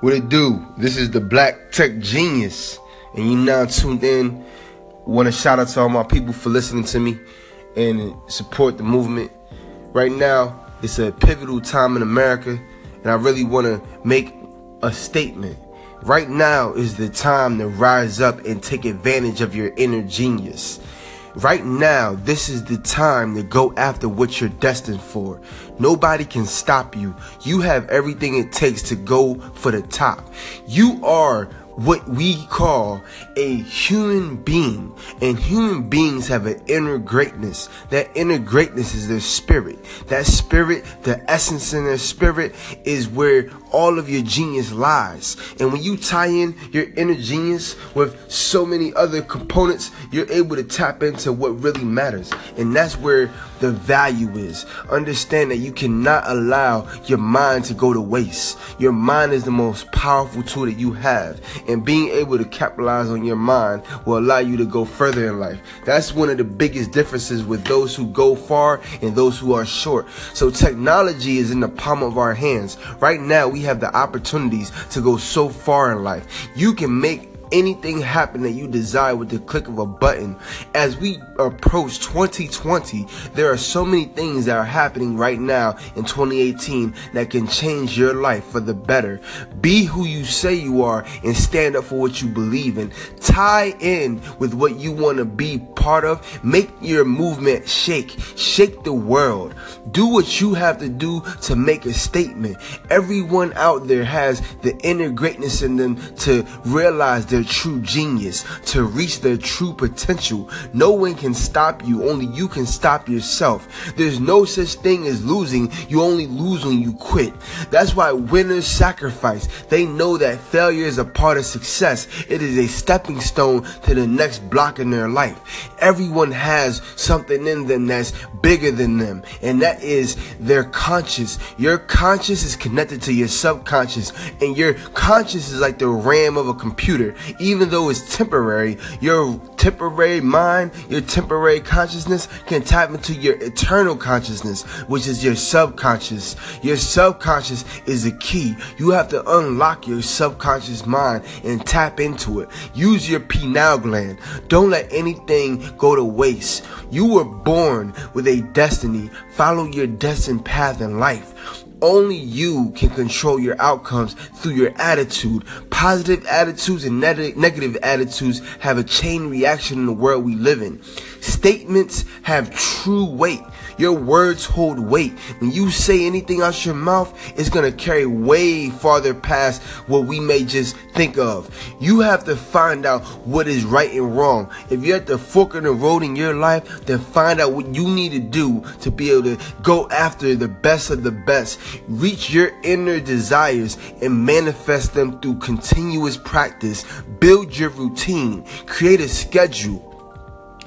What it do? This is the Black Tech Genius, and you now tuned in. Want to shout out to all my people for listening to me and support the movement. Right now, it's a pivotal time in America, and I really want to make a statement. Right now is the time to rise up and take advantage of your inner genius. Right now, this is the time to go after what you're destined for. Nobody can stop you. You have everything it takes to go for the top. You are what we call a human being. And human beings have an inner greatness. That inner greatness is their spirit. That spirit, the essence in their spirit is where all of your genius lies. And when you tie in your inner genius with so many other components, you're able to tap into what really matters. And that's where the value is. Understand that you cannot allow your mind to go to waste. Your mind is the most powerful tool that you have. And being able to capitalize on your mind will allow you to go further in life. That's one of the biggest differences with those who go far and those who are short. So technology is in the palm of our hands. Right now, we have the opportunities to go so far in life. You can make anything happen that you desire with the click of a button. As we approach 2020, there are so many things that are happening right now in 2018 that can change your life for the better. Be who you say you are and stand up for what you believe in. Tie in with what you want to be part of. Make your movement shake. Shake the world. Do what you have to do to make a statement. Everyone out there has the inner greatness in them to realize their true genius, to reach their true potential. No one can stop you. Only you can stop yourself. There's no such thing as losing. You only lose when you quit. That's why winners sacrifice. They know that failure is a part of success. It is a stepping stone to the next block in their life. Everyone has something in them that's bigger than them, and that is their conscious. Your conscious is connected to your subconscious, and your conscious is like the RAM of a computer. Even though it's temporary, your temporary mind, your temporary consciousness can tap into your eternal consciousness, which is your subconscious. Your subconscious is the key. You have to unlock your subconscious mind and tap into it. Use your pineal gland. Don't let anything go to waste. You were born with a destiny. Follow your destined path in life. Only you can control your outcomes through your attitude. Positive attitudes and negative attitudes have a chain reaction in the world we live in. Statements have true weight. Your words hold weight. When you say anything out your mouth, it's going to carry way farther past what we may just think of. You have to find out what is right and wrong. If you're at the fork in the road in your life, then find out what you need to do to be able to go after the best of the best. Reach your inner desires and manifest them through continuous practice. Build your routine. Create a schedule.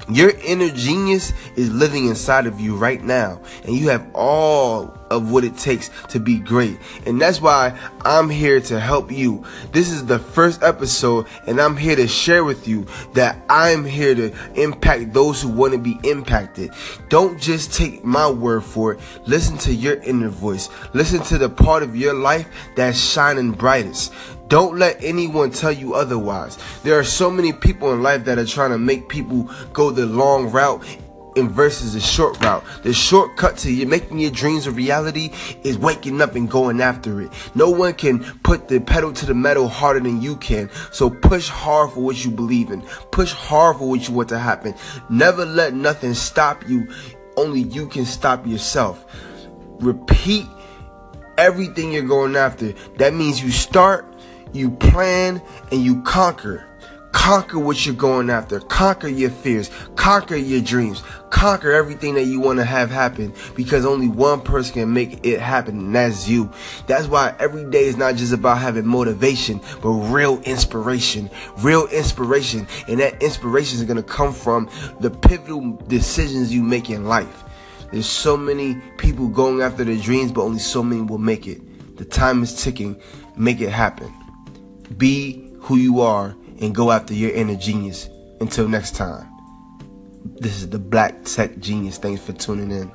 Your inner genius is living inside of you right now, and you have all of what it takes to be great. And that's why I'm here to help you. This is the first episode, and I'm here to share with you that I'm here to impact those who want to be impacted. Don't just take my word for it. Listen to your inner voice. Listen to the part of your life that's shining brightest. Don't let anyone tell you otherwise. There are so many people in life that are trying to make people go the long route and versus the short route. The shortcut to you making your dreams a reality is waking up and going after it. No one can put the pedal to the metal harder than you can. So push hard for what you believe in. Push hard for what you want to happen. Never let nothing stop you. Only you can stop yourself. Repeat everything you're going after. That means you start you plan and you conquer. Conquer what you're going after. Conquer your fears. Conquer your dreams. Conquer everything that you want to have happen because only one person can make it happen, and that's you. That's why every day is not just about having motivation, but real inspiration. Real inspiration. And that inspiration is going to come from the pivotal decisions you make in life. There's so many people going after their dreams, but only so many will make it. The time is ticking. Make it happen. Be who you are and go after your inner genius. Until next time, this is the Black Tech Genius. Thanks for tuning in.